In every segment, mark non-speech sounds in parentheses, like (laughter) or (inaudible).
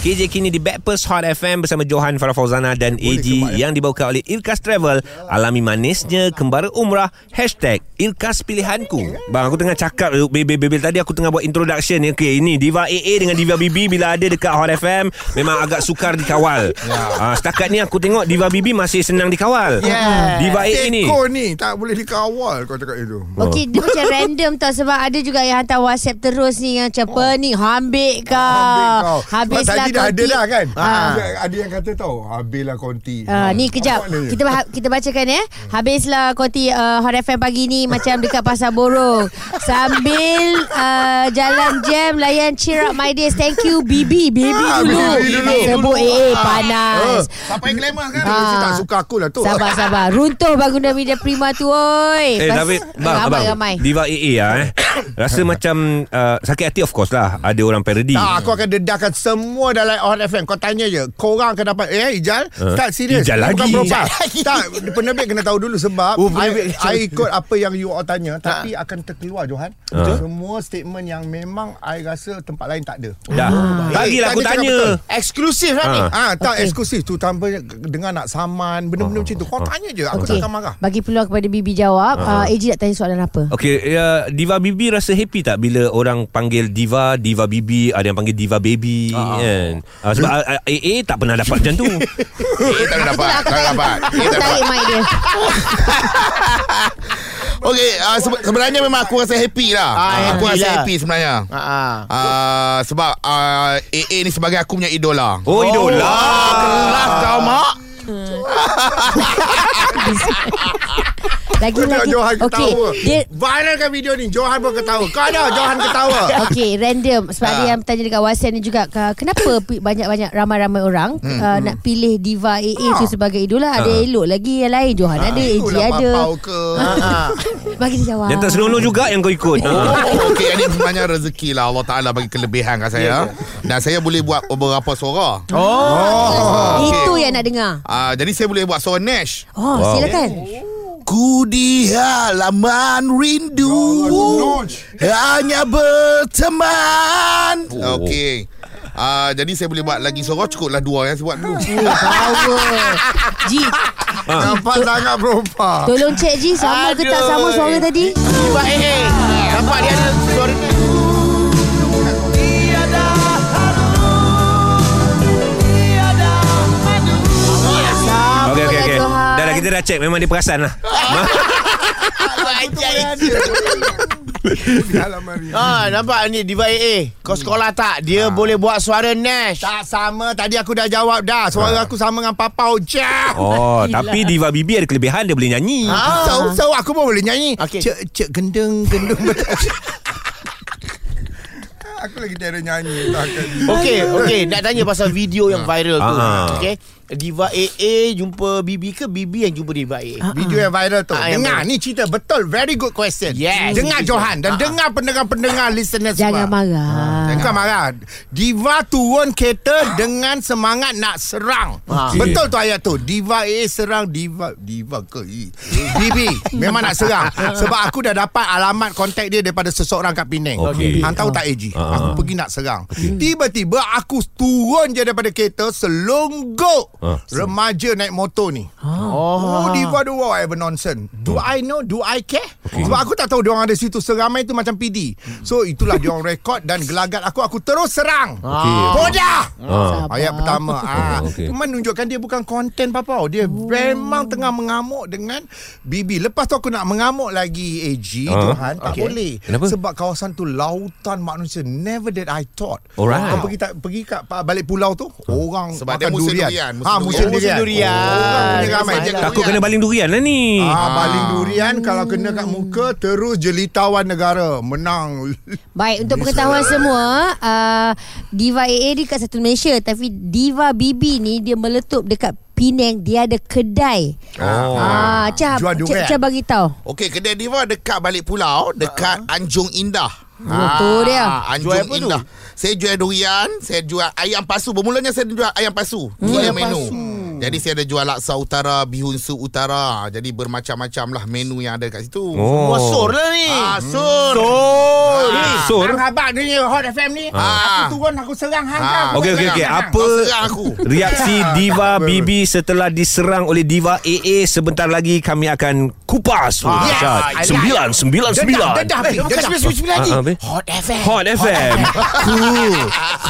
KJ kini di Backpast Hot FM bersama Johan Farah Fauzana dan AG yang dibawakan oleh Irkas Travel. Alami manisnya kembara umrah. Hashtag Irkas Pilihanku. Bang, aku tengah cakap bebel-bebel tadi aku tengah buat introduction. Okay, ini Diva AA dengan Diva BB bila ada dekat Hot FM memang agak sukar dikawal. Ah, setakat ni aku tengok Diva BB masih senang dikawal. Yeah. Diva AA ni. Teko ni tak boleh dikawal kau cakap itu. Okey, dia macam (laughs) random tau sebab ada juga yang hantar WhatsApp terus ni yang macam oh. ni, ambil kau. Ambil kau. Dah ada dah kan. Ah. Ada, ada yang kata tahu, habislah konti. Ah, ni kejap kita bah- kita bacakan ya. Habislah konti uh, Hot FM pagi ni macam dekat Pasar Borong. Sambil uh, jalan jam layan cheer up my days. Thank you BB, BB Ah, dulu. Sebut eh panas. Siapa yang glamour kan? Ah. Dia tak suka aku lah tu. Sabar sabar. Runtuh Bangunan Media Prima tu oi. Eh, Pas- tapi bang, ramai abang, ramai. Diva AA lah eh. (coughs) Rasa macam uh, sakit hati of course lah. Ada orang parody. Tak, aku akan dedahkan semua dalam Hot FM. Kau tanya je. Korang akan dapat. Eh, Ijal? Uh, tak, serius. Ijal Bukan lagi. Ijal tak, penerbit kena tahu dulu sebab Oh, I. I ikut apa yang you all tanya. Tapi akan terkeluar, Johan. Ah. Semua statement yang memang I rasa tempat lain tak ada. Dah. Bagilah Eh, aku tadi cakap tanya. Eksklusif lah ni. Ah. Ah, tak Okey. eksklusif tu tanpa dengan nak saman benda-benda macam tu. Kau tanya je, aku Okey. tak akan marah. Bagi peluang kepada Bibi jawab. Uh, AJ nak tanya soalan apa? Okey, ya, Diva Bibi rasa happy tak bila orang panggil Diva, Diva Bibi, ada yang panggil Diva Baby kan. Uh, sebab uh, AA tak pernah dapat macam tu. (laughs) Eh, tak ada dapat. Tak dapat. Aku tarik mic dia. (laughs) Okey, uh, sebe- sebenarnya memang aku rasa happy lah. Ah, aku rasa lah. happy sebenarnya. Ah, ah. Uh, sebab uh, AA ni sebagai aku punya idola. Oh, idola. Kelas kau mak. (laughs) Lagi-lagi. Johan Okey. ketawa. Dia Viralkan video ni. Johan pun ketawa. Kau ada Johan ketawa. (laughs) Okey, random sebab Ah. ada yang bertanya dekat WhatsApp ni juga uh, kenapa (coughs) banyak-banyak ramai-ramai orang Hmm, uh, nak pilih Diva AA tu sebagai idola. Ada Ah. elok lagi yang lain. Johan ada, AJ ada. ke. (laughs) Bagi dia jawab. Yang tak seronok juga yang kau ikut. Oh, Okey, ini sebenarnya rezeki lah Allah Ta'ala bagi kelebihan kat saya. Dan saya boleh buat beberapa suara. Oh. Itu yang nak dengar. Uh, jadi saya boleh buat suara Nash. Oh, Wow. silakan. Ku di halaman rindu Hanya berteman Oh. Okey uh, Jadi saya boleh buat lagi suara Cukuplah dua yang saya buat dulu Oh, power. Ji, Nampak sangat berubah. tolong cek Ji sama ke tak sama suara tadi? Tiba eh eh Nampak dia ada suara ni kita dah check memang dia perasan lah. Ah, nampak ni Diva AA. Kau sekolah tak? Dia boleh buat suara Nash. Tak sama Tadi aku dah jawab dah Suara aku sama dengan Papau je Oh, tapi Diva Bibi ada kelebihan dia boleh nyanyi. ah. So, so aku pun boleh nyanyi Okey. Cek cek gendeng gendeng Aku lagi tiada nyanyi takkan. Okey, okey. Nak tanya pasal video yang viral tu. Ah. Okey. Diva AA jumpa Bibi ke? Bibi yang jumpa Diva AA? Video yang viral tu. Ah, Dengar ni cerita betul Very good question. Yes. Dengar Johan Dan dengar pendengar-pendengar Listeners Jangan semua marah. Bukan marah. Diva turun kereta Dengan semangat nak serang. Ah. Betul tu ayat tu. Diva AA serang Diva Diva ke? Bibi Memang nak serang. (laughs) Sebab aku dah dapat Alamat kontak dia Daripada seseorang kat Penang. Okey. Hang tahu tak AG Ah. Aku pergi nak serang. Tiba-tiba Aku turun je daripada kereta Selonggok Ah. Remaja naik motor ni Oh, Diva do whatever nonsense. Do I know? Do I care? Okay. Sebab aku tak tahu diorang ada situ seramai tu macam PD. So itulah diorang rekod dan gelagat aku aku terus serang. Okey. Bodah. Ah. Ayat pertama ah okay. menunjukkan dia bukan konten papau. Dia memang tengah mengamuk dengan Bibi. Lepas tu aku nak mengamuk lagi AG Ah. Tuhan tak Okey. boleh. Kenapa? Sebab kawasan tu lautan manusia. Never did I thought. Alright. Kau pergi tak pergi kat balik pulau tu orang Sebab makan dia musim durian. durian, musim Ha durian. musim Oh, durian. durian. Orang punya ramai Masalah. je Takut kena baling durian lah ni. Ah, baling durian kalau kena kat muka terus jelitawan negara menang. (laughs) Baik, untuk pengetahuan semua, uh, Diva AA ni kat satu Malaysia tapi Diva BB ni dia meletup dekat Penang, dia ada kedai. Oh. Ah, Cah, Jual durian. Cah bagi tahu. Okey, kedai Diva dekat balik pulau Dekat Anjung Indah Betul dia. Ah, Anjung Jual apa tu? Saya jual durian Saya jual ayam pasu Bermulanya saya jual ayam pasu ayam menu. pasu. Jadi saya ada jual laksa utara, bihun su utara. Jadi bermacam-macam lah menu yang ada kat situ. Oh. Wasur lah ni. Ah, sur. Ni, Sur. Hang habak ni Hot FM ni. Ah. Aku turun aku serang hang Ah. kau. Okey okey okey. Apa aku. reaksi Diva Bibi setelah diserang oleh Diva AA sebentar lagi kami akan kupas. Oh, yes. dahsyat. I like. Sembilan, sembilan, sembilan. Dedah, dedah, bukan dedah. sembilan sembilan lagi. Ah, ah, Bil. Hot FM. Hot FM. (laughs) Cool.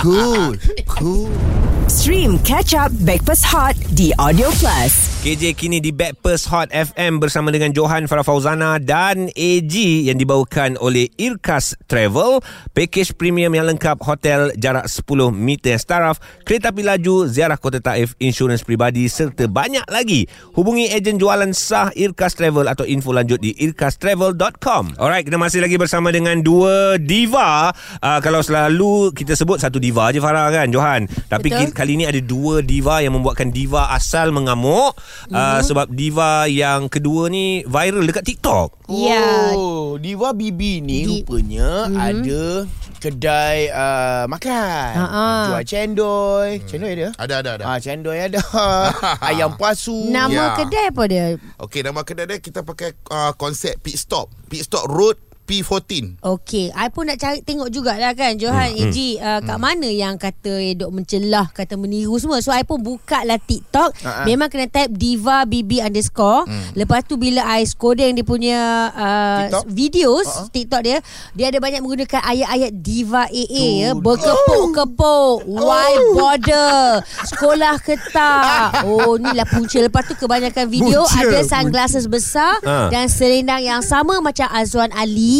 Cool. Cool. Stream Catch Up Backpass Hot di Audio Plus. KJ kini di Backpast Hot FM bersama dengan Johan Farah Fauzana dan AG yang dibawakan oleh Irkas Travel. Pakej premium yang lengkap hotel jarak 10 meter staraf, kereta api laju, ziarah kota Taif, insurans peribadi serta banyak lagi. Hubungi ejen jualan sah Irkas Travel atau info lanjut di irkastravel.com. Alright, kita masih lagi bersama dengan dua diva. Uh, kalau selalu kita sebut satu diva je Farah kan Johan. Tapi Betul. Kali ni ada dua diva yang membuatkan diva asal mengamuk mm-hmm. uh, sebab diva yang kedua ni viral dekat TikTok. Ya. Oh, Diva Bibi ni Di- rupanya ada kedai uh, makan. Ha-ha. Jual cendol. Cendol ada? Ada ada ada. Ah, cendol ada. (laughs) Ayam puasu. Nama Ya. kedai apa dia? Okey, nama kedai dia kita pakai uh, konsep pit stop. Pit stop road P14. Okey, I pun nak cari tengok jugalah kan Johan hmm, AG uh, kat mana yang kata eh, dok mencelah, kata meniru semua. So I pun buka lah TikTok. Ha-ha. Memang kena type Diva BB underscore. Lepas tu bila I scoding dia punya uh, TikTok? videos TikTok dia, dia ada banyak menggunakan ayat-ayat Diva AA ya, berkepuk-kepuk, why bother, sekolah ke tak. Oh, ni lah punca. Lepas tu kebanyakan video Punca, ada sunglasses besar Ha. dan selendang yang sama macam Azwan Ali.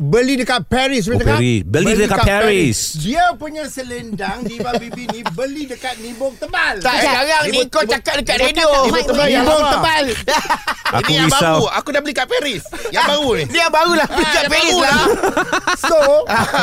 Beli dekat Paris Oh, cakap? Paris. Beli dekat Paris. Dia punya selendang Diva Bibi ni Beli dekat nibong tebal Tak, Sekejap. sekarang ni kau cakap dekat radio. Mic, Tebal yang. Aku Ini yang baru. Aku dah beli kat Paris. Yang baru ni. Dia barulah beli kat yang Paris lah. So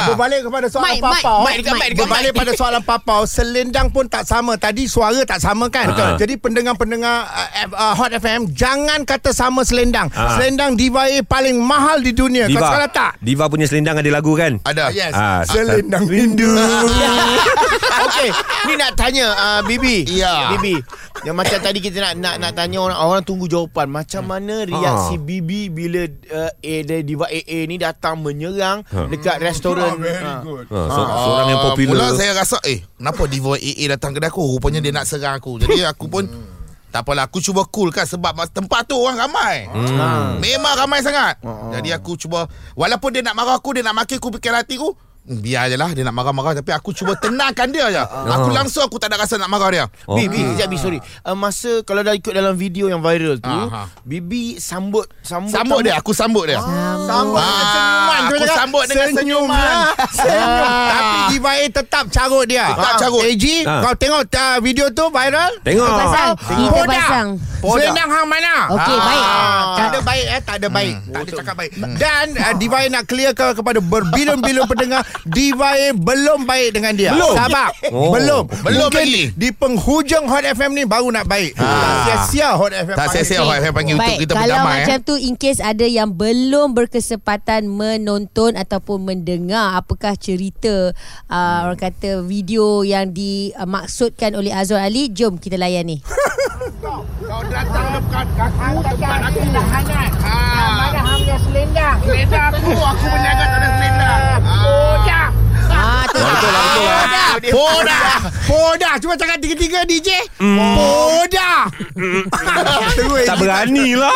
Berbalik kepada soalan. Papau dekat dekat Berbalik pada soalan Papau Selendang pun tak sama Tadi suara tak sama kan Betul. Jadi pendengar-pendengar uh, F- uh, Hot FM Jangan kata sama selendang Ah. Selendang Diva A paling mahal di dunia Kau salah tak? Diva punya selendang ada lagu kan? Ada. Yes Ah, Selendang (laughs) rindu (laughs) Okey, ni nak tanya uh, Bibi. Ya. Bibi. Yang macam tadi kita nak nak nak tanya orang orang tunggu jawapan. Macam mana reaksi Ha. Bibi bila uh, A dia Diva AA ni datang menyerang dekat restoran. Very Ha. good Ha, so, seorang yang Ah, popular. Mula saya rasa Eh kenapa Diva AA datang kedai aku Rupanya dia nak serang aku Jadi aku pun Tak apalah Aku cuba cool kan Sebab tempat tu orang ramai. Hmm. Memang ramai sangat. Jadi aku cuba Walaupun dia nak marah aku Dia nak maki aku Fikir hati aku Biar je lah Dia nak marah-marah Tapi aku cuba (laughs) tenangkan dia je Aku langsung Aku tak ada rasa nak marah dia Oh. Bibi, sekejap Bibi, sorry. Uh, masa kalau dah ikut dalam video yang viral tu, Aha. Bibi sambut sambut Sambut dia Aku sambut dia Sambut dengan Ah, senyuman aku cakap, sambut dengan senyuman. lah. Senyum Ah. (laughs) Tapi Diva A tetap carut dia Tetap carut. AG Ah. Kau tengok uh, video tu viral Tengok. Pasang. Kita Poda. Pasang. Selendang hang mana? Okey, Ah, baik. Tak ada baik eh, tak ada baik. Tak ada cakap baik. Dan uh, Diva A nak clear ke kepada berbilion-bilion (laughs) pendengar, Diva belum baik dengan dia. Belum? Sabar. Oh. Belum. Belum Mungkin lagi. Di penghujung Hot FM ni baru nak baik. Tak sia-sia Hot FM. Tak panggil. sia-sia Hot FM panggil untuk Baik, kita kalau berdamai macam eh. tu in case ada yang belum berkesempatan menonton ataupun mendengar apakah cerita uh, orang kata video yang dimaksudkan oleh Azwar Ali, jom kita layan ni. (laughs) Datang dekat aku tempat aku dah hangat. Mana hang punya selendang? Selendang aku, aku menjaga tak ada selendang. Poda. Ah, tu. Betul lah, betul lah. Poda. Poda. Cuba cakap tiga-tiga DJ. Poda. Terus Tak berani lah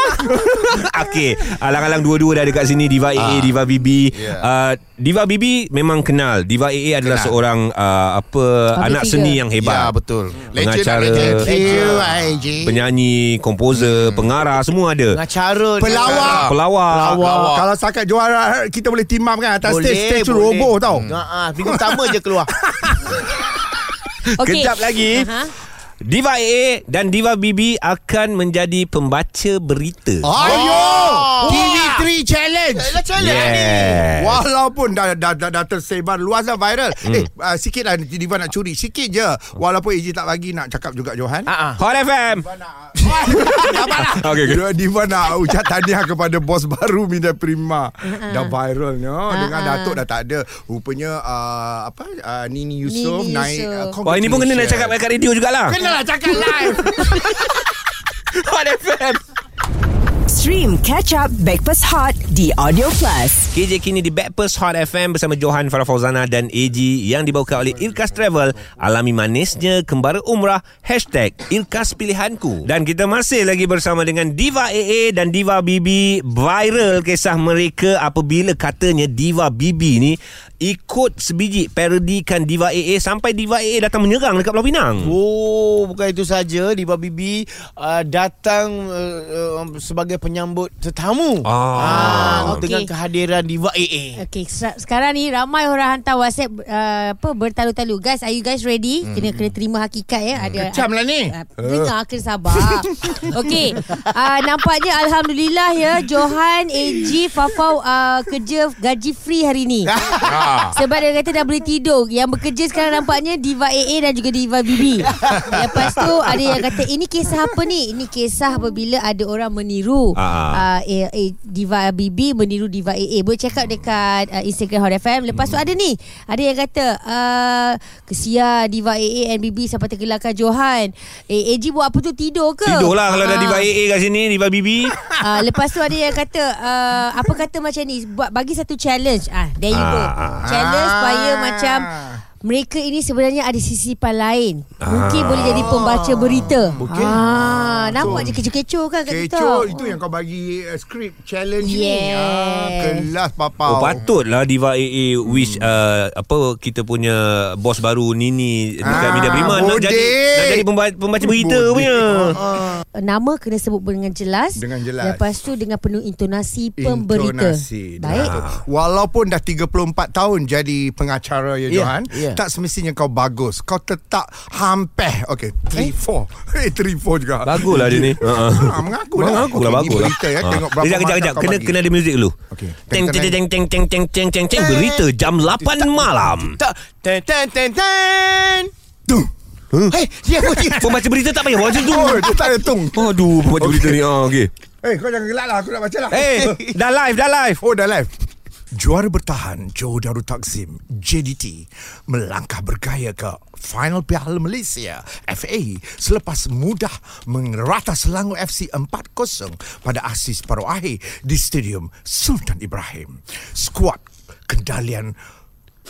(laughs) Okay Alang-alang dua-dua dah dekat sini Diva AA Diva BB Yeah. uh, Diva BB memang kenal Diva AA adalah Kenal. seorang uh, Apa Public Anak figure. seni yang Ya hebat betul Legend lah Pengacara. legend Thank you, IG. Penyanyi Komposer Pengarah Semua ada Pengacara. Pelawak. Pelawak Pelawak. Kalau setakat juara kita boleh up kan atas Boleh, stage stage tu roboh tau. Ha ah, minggu pertama je keluar. (laughs) Okey. Kejap lagi Aha. Diva AA dan Diva BB akan menjadi pembaca berita. Ayo Oh. TV3 challenge Dah challenge Yeah. ni. Walaupun dah dah dah, dah tersebar luas dah viral. Hmm. Eh uh, sikit lah Diva nak curi sikit je. Walaupun AJ tak bagi nak cakap juga Johan. Ah. Hot FM. Okey, okey. Dia Diva nak ucap tahniah kepada bos baru Mina Prima. Dah viralnya dengan Ah, ah. Datuk dah tak ada. Rupanya uh, apa uh, Nini Yusof Nini naik Yusof. uh, Wah, ini pun kena nak cakap kat radio jugalah. Kena cakap live. (laughs) Hot FM. Stream Catch Up Backpass Hot di Audio Plus. KJ kini di Backpast Hot FM bersama Johan Farah Fauzana dan AG yang dibawakan oleh Irkas Travel. Alami manisnya kembara umrah. Hashtag Irkas Pilihanku. Dan kita masih lagi bersama dengan Diva AA dan Diva BB. Viral kisah mereka apabila katanya Diva BB ni ikut sebiji parodikan Diva AA sampai Diva AA datang menyerang dekat Pulau Pinang. Oh, bukan itu saja. Diva Bibi uh, datang uh, uh, sebagai penyambut tetamu. Ah, Ah, dengan okey. kehadiran Diva AA. Okey, se- sekarang ni ramai orang hantar WhatsApp uh, apa bertalu-talu. Guys, are you guys ready? Hmm. Kena kena terima hakikat ya. Ada Kecam lah ni. Uh, dengar kena sabar. (laughs) Okey. Uh, nampaknya alhamdulillah ya Johan, AG, Fafau uh, kerja gaji free hari ni. Sebab dia kata dah boleh tidur. Yang bekerja sekarang nampaknya Diva AA dan juga Diva BB. Lepas tu ada yang kata ini kisah apa ni? Ini kisah apabila ada orang meniru Ah. Uh, eh, eh, Diva BB meniru Diva AA. Boleh check out dekat uh, Instagram Hot FM. Lepas tu ada ni. Ada yang kata uh, kesian Diva AA and BB sampai tergelarkan Johan. Eh AG buat apa tu tidur ke? Tidur lah kalau ada Ah. Diva AA kat sini, Diva BB. Uh, (laughs) lepas tu ada yang kata uh, apa kata macam ni buat bagi satu challenge ah there you go Ah, ah. challenge supaya Ah. macam mereka ini sebenarnya ada sisipan lain mungkin Ah. boleh jadi pembaca berita Mungkin. ah nampak So, je kecoh-kecoh kan kat TikTok Kecoh itu yang kau bagi uh, skrip challenge ni. Yes. Ah, kelas papa. Oh patutlah Diva AA wish uh, apa kita punya bos baru Nini dekat Ah, Media Prima nak jadi nak jadi pembaca, pembaca berita Bodek. punya. Eh, nama kena sebut dengan jelas. Dengan jelas. Lepas tu dengan penuh intonasi pemberita. Intonasi. Baik. Ha. Walaupun dah 34 tahun jadi pengacara ya yeah. Johan, yeah. tak semestinya kau bagus. Kau tetap hampeh. Okey, 3 eh? 4. Hey, 3 4 juga. Baguslah dia ni. Ha. (laughs) Mengaku lah. Mengaku lah bagus. Berita ya ha. tengok berapa. Kejap, kejap, kena bagi. kena ada muzik dulu. Okey. Teng teng teng teng teng teng teng teng teng berita jam 8 malam. Teng teng teng teng. Tung. Hei, dia apa dia? Pembaca berita tak payah buat macam tu. Oh, dia tak ada tung. Aduh, pembaca berita ni. Ah, okey. Eh, kau jangan gelak lah. Aku nak baca lah. Eh, (laughs) dah live, dah live. Oh dah live Juara bertahan Joe Darul Takzim JDT melangkah bergaya ke final Piala Malaysia FA selepas mudah mengerata Selangor FC 4-0 pada asis paruh akhir di Stadium Sultan Ibrahim. Skuad kendalian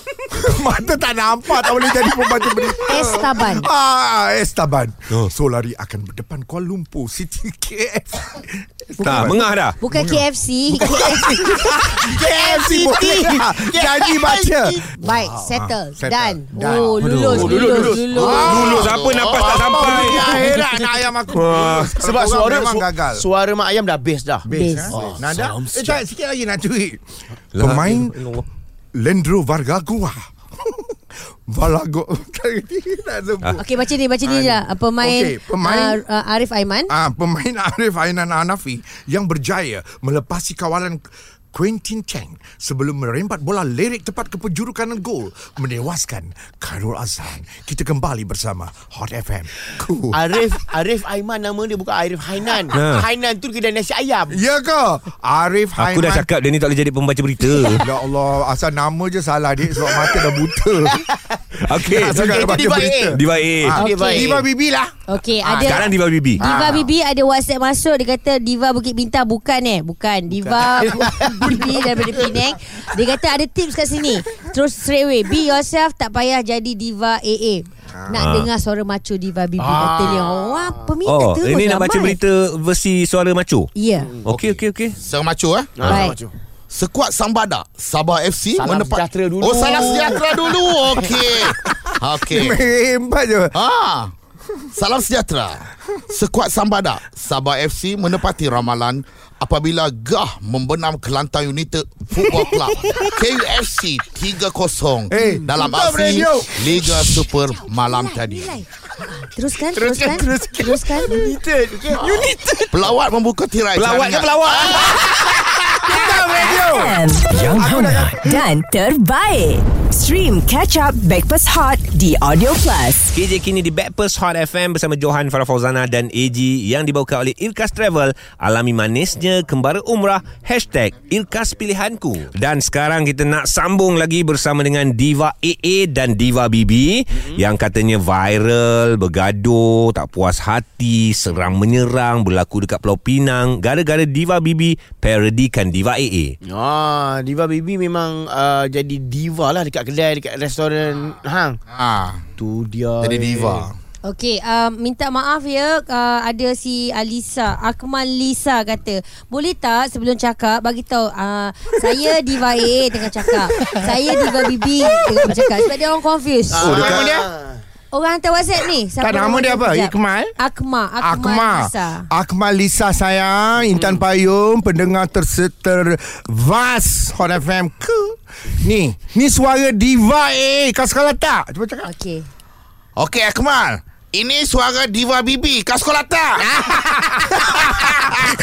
(laughs) Mata tak nampak Tak boleh jadi pembaca berita Estaban. Ah, Estaban. Oh. Solari akan berdepan Kuala Lumpur City (laughs) KF Tak, mengah dah. bukan KFC KFC boleh lah. Janji baca. Baik settle. Settle. done. Done. oh lulus Aduh. lulus lulus. Lulus. Apa nafas tak sampai. Ya heran nak ayam aku. Sebab suara memang su- gagal. Suara mak ayam dah best dah. Base, Base. ha? Nada? Salam Eh tak sikit lagi nak curi Lah, Pemain Lendro Vargagua (laughs) Valago Tak sebut Okey baca ni baca ni je lah. Pemain, Okey, pemain- uh, uh, Arif Aiman. Ah, pemain (laughs) Arif Ainan Hanafi yang berjaya melepasi kawalan Quentin Cheng sebelum merembat bola lirik tepat ke penjuru kanan gol menewaskan Khairul Azhan. Kita kembali bersama Hot FM. Cool. Arif Arif Aiman nama dia bukan Arif Hainan. Ha. Hainan tu kedai nasi ayam. Ya ke? Arif Aku dah cakap dia ni tak boleh jadi pembaca berita. (laughs) Ya Allah, asal nama je salah dik sebab mata dah buta. (laughs) Okey. Tak cakap Itu baca Diva berita. Diva A. Ah, Diva A. Diva Bibi lah. Okey Ah, ada Sekarang Diva BB. Diva Bibi ada WhatsApp masuk Dia kata Diva Bukit Bintang Bukan eh? Bukan Diva (laughs) Bibi daripada Penang. Dia kata ada tips kat sini. Terus straight away Be yourself Tak payah jadi Diva AA Nak Ah. dengar suara macho Diva Bibi Katanya Wah peminat Oh, terus ini nak baca ramai. berita versi suara macho. Ya. Okey, okey, okey. Sang macho eh. Baik. Sekuat Sambada Sabah FC Salam menepat- sejahtera dulu. Oh salam sejahtera dulu. Okey. (laughs) Okey. Hebat je. Ha Salam sejahtera. Skuad Sambada, Sabah FC menepati ramalan apabila Gah membenam Kelantan United Football Club (laughs) KUFC 3-0 Eh, dalam aksi radio. Liga Super malam tadi. Ah, Teruskan, teruskan. Teruskan. Pelawat membuka tirai. Pelawat ke pelawat? (laughs) FM Yang hangat Dan terbaik Stream Catch Up Backpass Hot Di Audio Plus KJ kini di Backpast Hot FM bersama Johan Farah Fauzana dan AG yang dibawakan oleh Irkas Travel. Alami manisnya kembara umrah Hashtag Irkas Pilihanku. Dan sekarang kita nak sambung lagi bersama dengan Diva AA dan Diva BB mm-hmm. yang katanya viral, bergaduh, tak puas hati, serang menyerang, berlaku dekat Pulau Pinang. Gara-gara Diva BB parodikan Diva AA. Ah, Diva Baby memang uh, jadi diva lah dekat kedai, dekat restoran hang. Ah, Tu dia. jadi eh. diva. Okey, uh, minta maaf ya uh, ada si Alisa, Akmal Lisa kata, boleh tak sebelum cakap bagi tahu uh, saya Diva A tengah cakap. saya Diva BB tengah bercakap sebab dia orang confused. Oh, dekat-? Orang hantar WhatsApp ni. Tak, nama dia apa? Sekejap. Ikmal? Akmal, Akmal, Akmal Lisa. Akmal Lisa sayang Intan Payung Pendengar terseter Vas Hot FM ke Ni Ni suara diva eh Kau sekolah tak? Cuba cakap Okey. Okey Akmal. Ini suara diva Bibi. Kau sekolah tak? (laughs)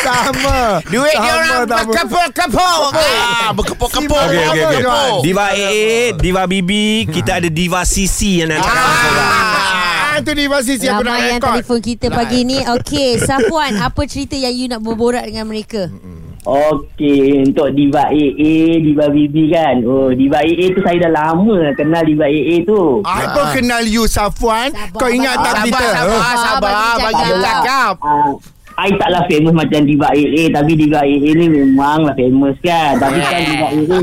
Sama Duit dia Sama, orang sama. berkepuk-kepuk. ah, berkepuk-kepuk. Okey, okey, okey. Berkepuk. Diva AA, Diva BB, kita ada Diva CC yang nak cakap. Ah, Itu diva nak Ramai yang rekod telefon kita pagi ni. Okey, Safwan, apa cerita yang you nak berborak dengan mereka? Okey, untuk Diva AA, Diva BB kan. Oh, Diva AA tu saya dah lama kenal Diva AA tu. I pun kenal you Safwan Sabar, Kau ingat tak sabar, kita Sabar, sabar, Huh? sabar. bagi dia cakap. cakap. Ah, I taklah famous macam Diva AA tapi Diva AA ni memanglah famous kan. Tapi kan Diva AA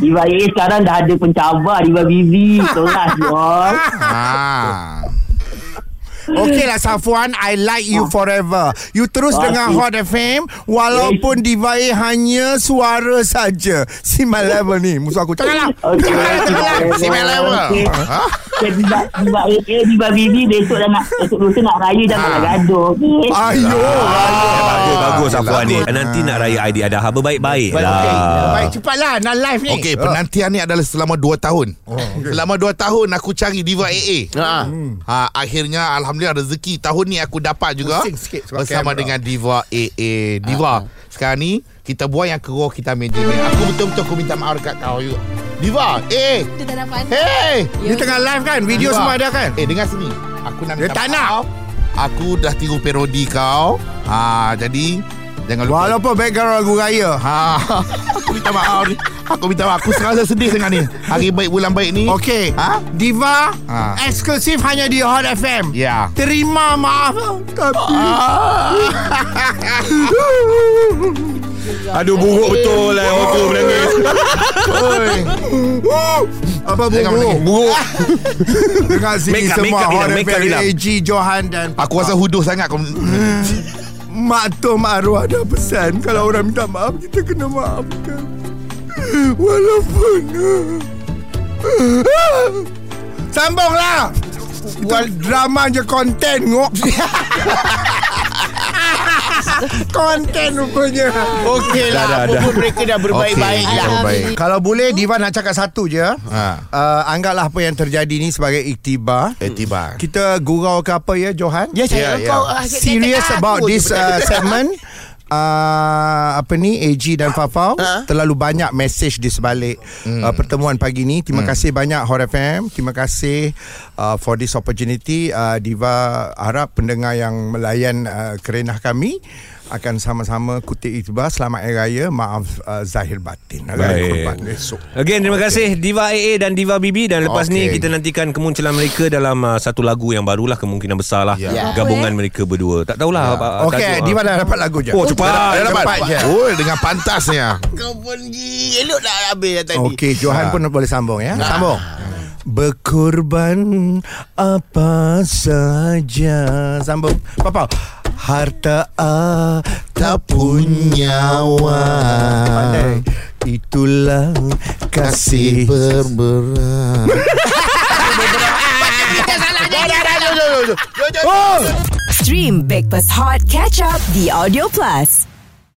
Diva AA sekarang dah ada pencabar Diva BB. Kelas bos. Ah. Okey lah Safwan I like you forever You terus Okey. dengar Hot FM Walaupun diva A hanya suara saja Si my level ni Musuh aku Janganlah Okey. Si Mel level. Ha? Okay, Diva, Diva AA, Diva BB besok dah nak esok lusa nak raya janganlah gaduh. Okey. Ayo Bagus, bagus Ah, Afwan ni. bagus. Nanti nak raya Aidil Adha berbaik-baik Baik, lah. baik cepatlah Nak live ni Okey, penantian ni adalah selama 2 tahun. Selama 2 tahun aku cari diva AA. Ha. Ha, akhirnya alhamdulillah rezeki tahun ni aku dapat juga sikit bersama kamera. dengan diva AA. Diva, sekarang ni kita buat yang keruh kita meja ni. Aku betul-betul aku minta maaf dekat kau juga. Diva, eh, Dia tak dapat. hey. Ni tengah live kan Video Diva. semua ada kan Eh, dengar sini. Aku nak Dia minta tak maaf. Aku dah tiru parodi kau. Ha, jadi jangan lupa. Walaupun background lagu raya (laughs) Ha, aku minta maaf (laughs) ni. Aku minta maaf. Aku serasa sedih dengan ni. Hari baik bulan baik ni. Okey Ha? Diva Ha. Eksklusif hanya di Hot FM Ya. Terima maaf Tapi (laughs) Aduh buruk betul lah Orang tu menangis Oi. Apa buruk. Buruk Dengar sini Make up, semua make up, Hot Ilham, make up, FM. AG Johan dan Aku rasa huduh sangat kau. Mak Tom arwah dah pesan. Kalau orang minta maaf Kita kena maafkan. Walaupun Sambunglah. Buat drama je konten ngok (laughs) Konten rupanya Okey Dah, dah, lah. dah. Apa pun mereka dah berbaik-baik Okey, lah. dah berbaik. Kalau boleh Diva nak cakap satu je Ha. uh, Anggaplah apa yang terjadi ni Sebagai iktibar tiba. Kita gurau ke apa ya Johan Ya, saya Ya, ya. kau ah, serious about this uh, segment (laughs) Uh, apa ni AG dan Fafau Ha? terlalu banyak message di sebalik uh, pertemuan pagi ni terima kasih banyak Hot FM terima kasih uh, for this opportunity uh, Diva harap pendengar yang melayan uh, kerenah kami akan sama-sama kutip iktibar selamat hari raya maaf uh, zahir batin Hari Baik. kurban esok Again terima kasih Diva AA dan Diva BB Dan lepas ni Okey. kita nantikan kemunculan mereka Dalam uh, satu lagu yang barulah Kemungkinan besar lah Ya. Gabungan mereka berdua Tak tahulah apa- Okey tajuk, Diva ah. dah dapat lagu je Oh cepat Dah dapat. Cepat je. Oh, dengan pantasnya. Kau pun. Elok dah habis dah tadi. Okey, Johan Ha. pun boleh sambung ya. Sambung. Berkorban apa saja Sambung Papa Harta ataupun nyawa Pandai Itulah kasih berberat. (laughs) Stream Breakfast Hot Catch Up di Audio Plus.